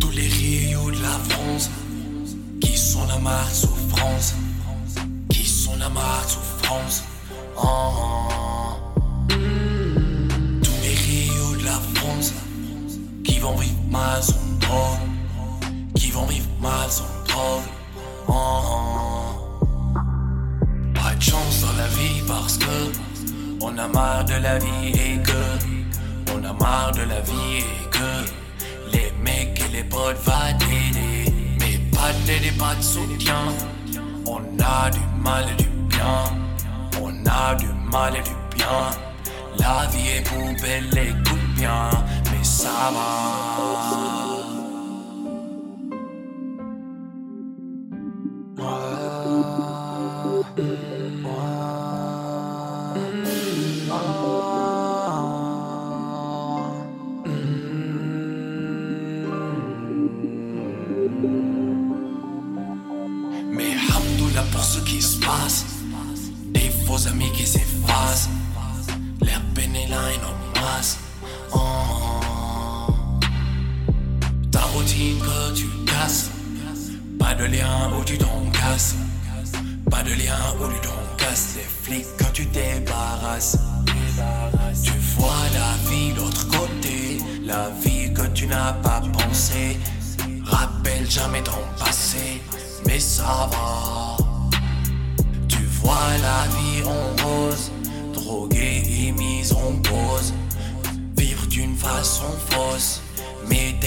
Tous les rios de la France qui sont la marque souffrance, qui sont la marque souffrance. Tous les rios de la France qui vont vivre mal sans drogue, qui vont vivre mal sans drogue. Pas de chance dans la vie parce que on a marre de la vie et que a marre de la vie et que les mecs et les potes vont t'aider. Mais pas d'aider, pas de soutien. On a du mal et du bien. On a du mal et du bien. La vie est poubelle, écoute Pour ce qui se passe. Des faux amis qui s'effacent. L'air pénéline en masse. Oh. Ta routine que tu casses. Pas de lien où tu t'en casses. Pas de lien où tu t'en casses. Les flics quand tu débarrasses. Tu vois la vie de l'autre côté. La vie que tu n'as pas pensé. Rappelle jamais ton passé, mais ça va. La vie en rose, droguée et mise en pause. Vivre d'une façon fausse, mais.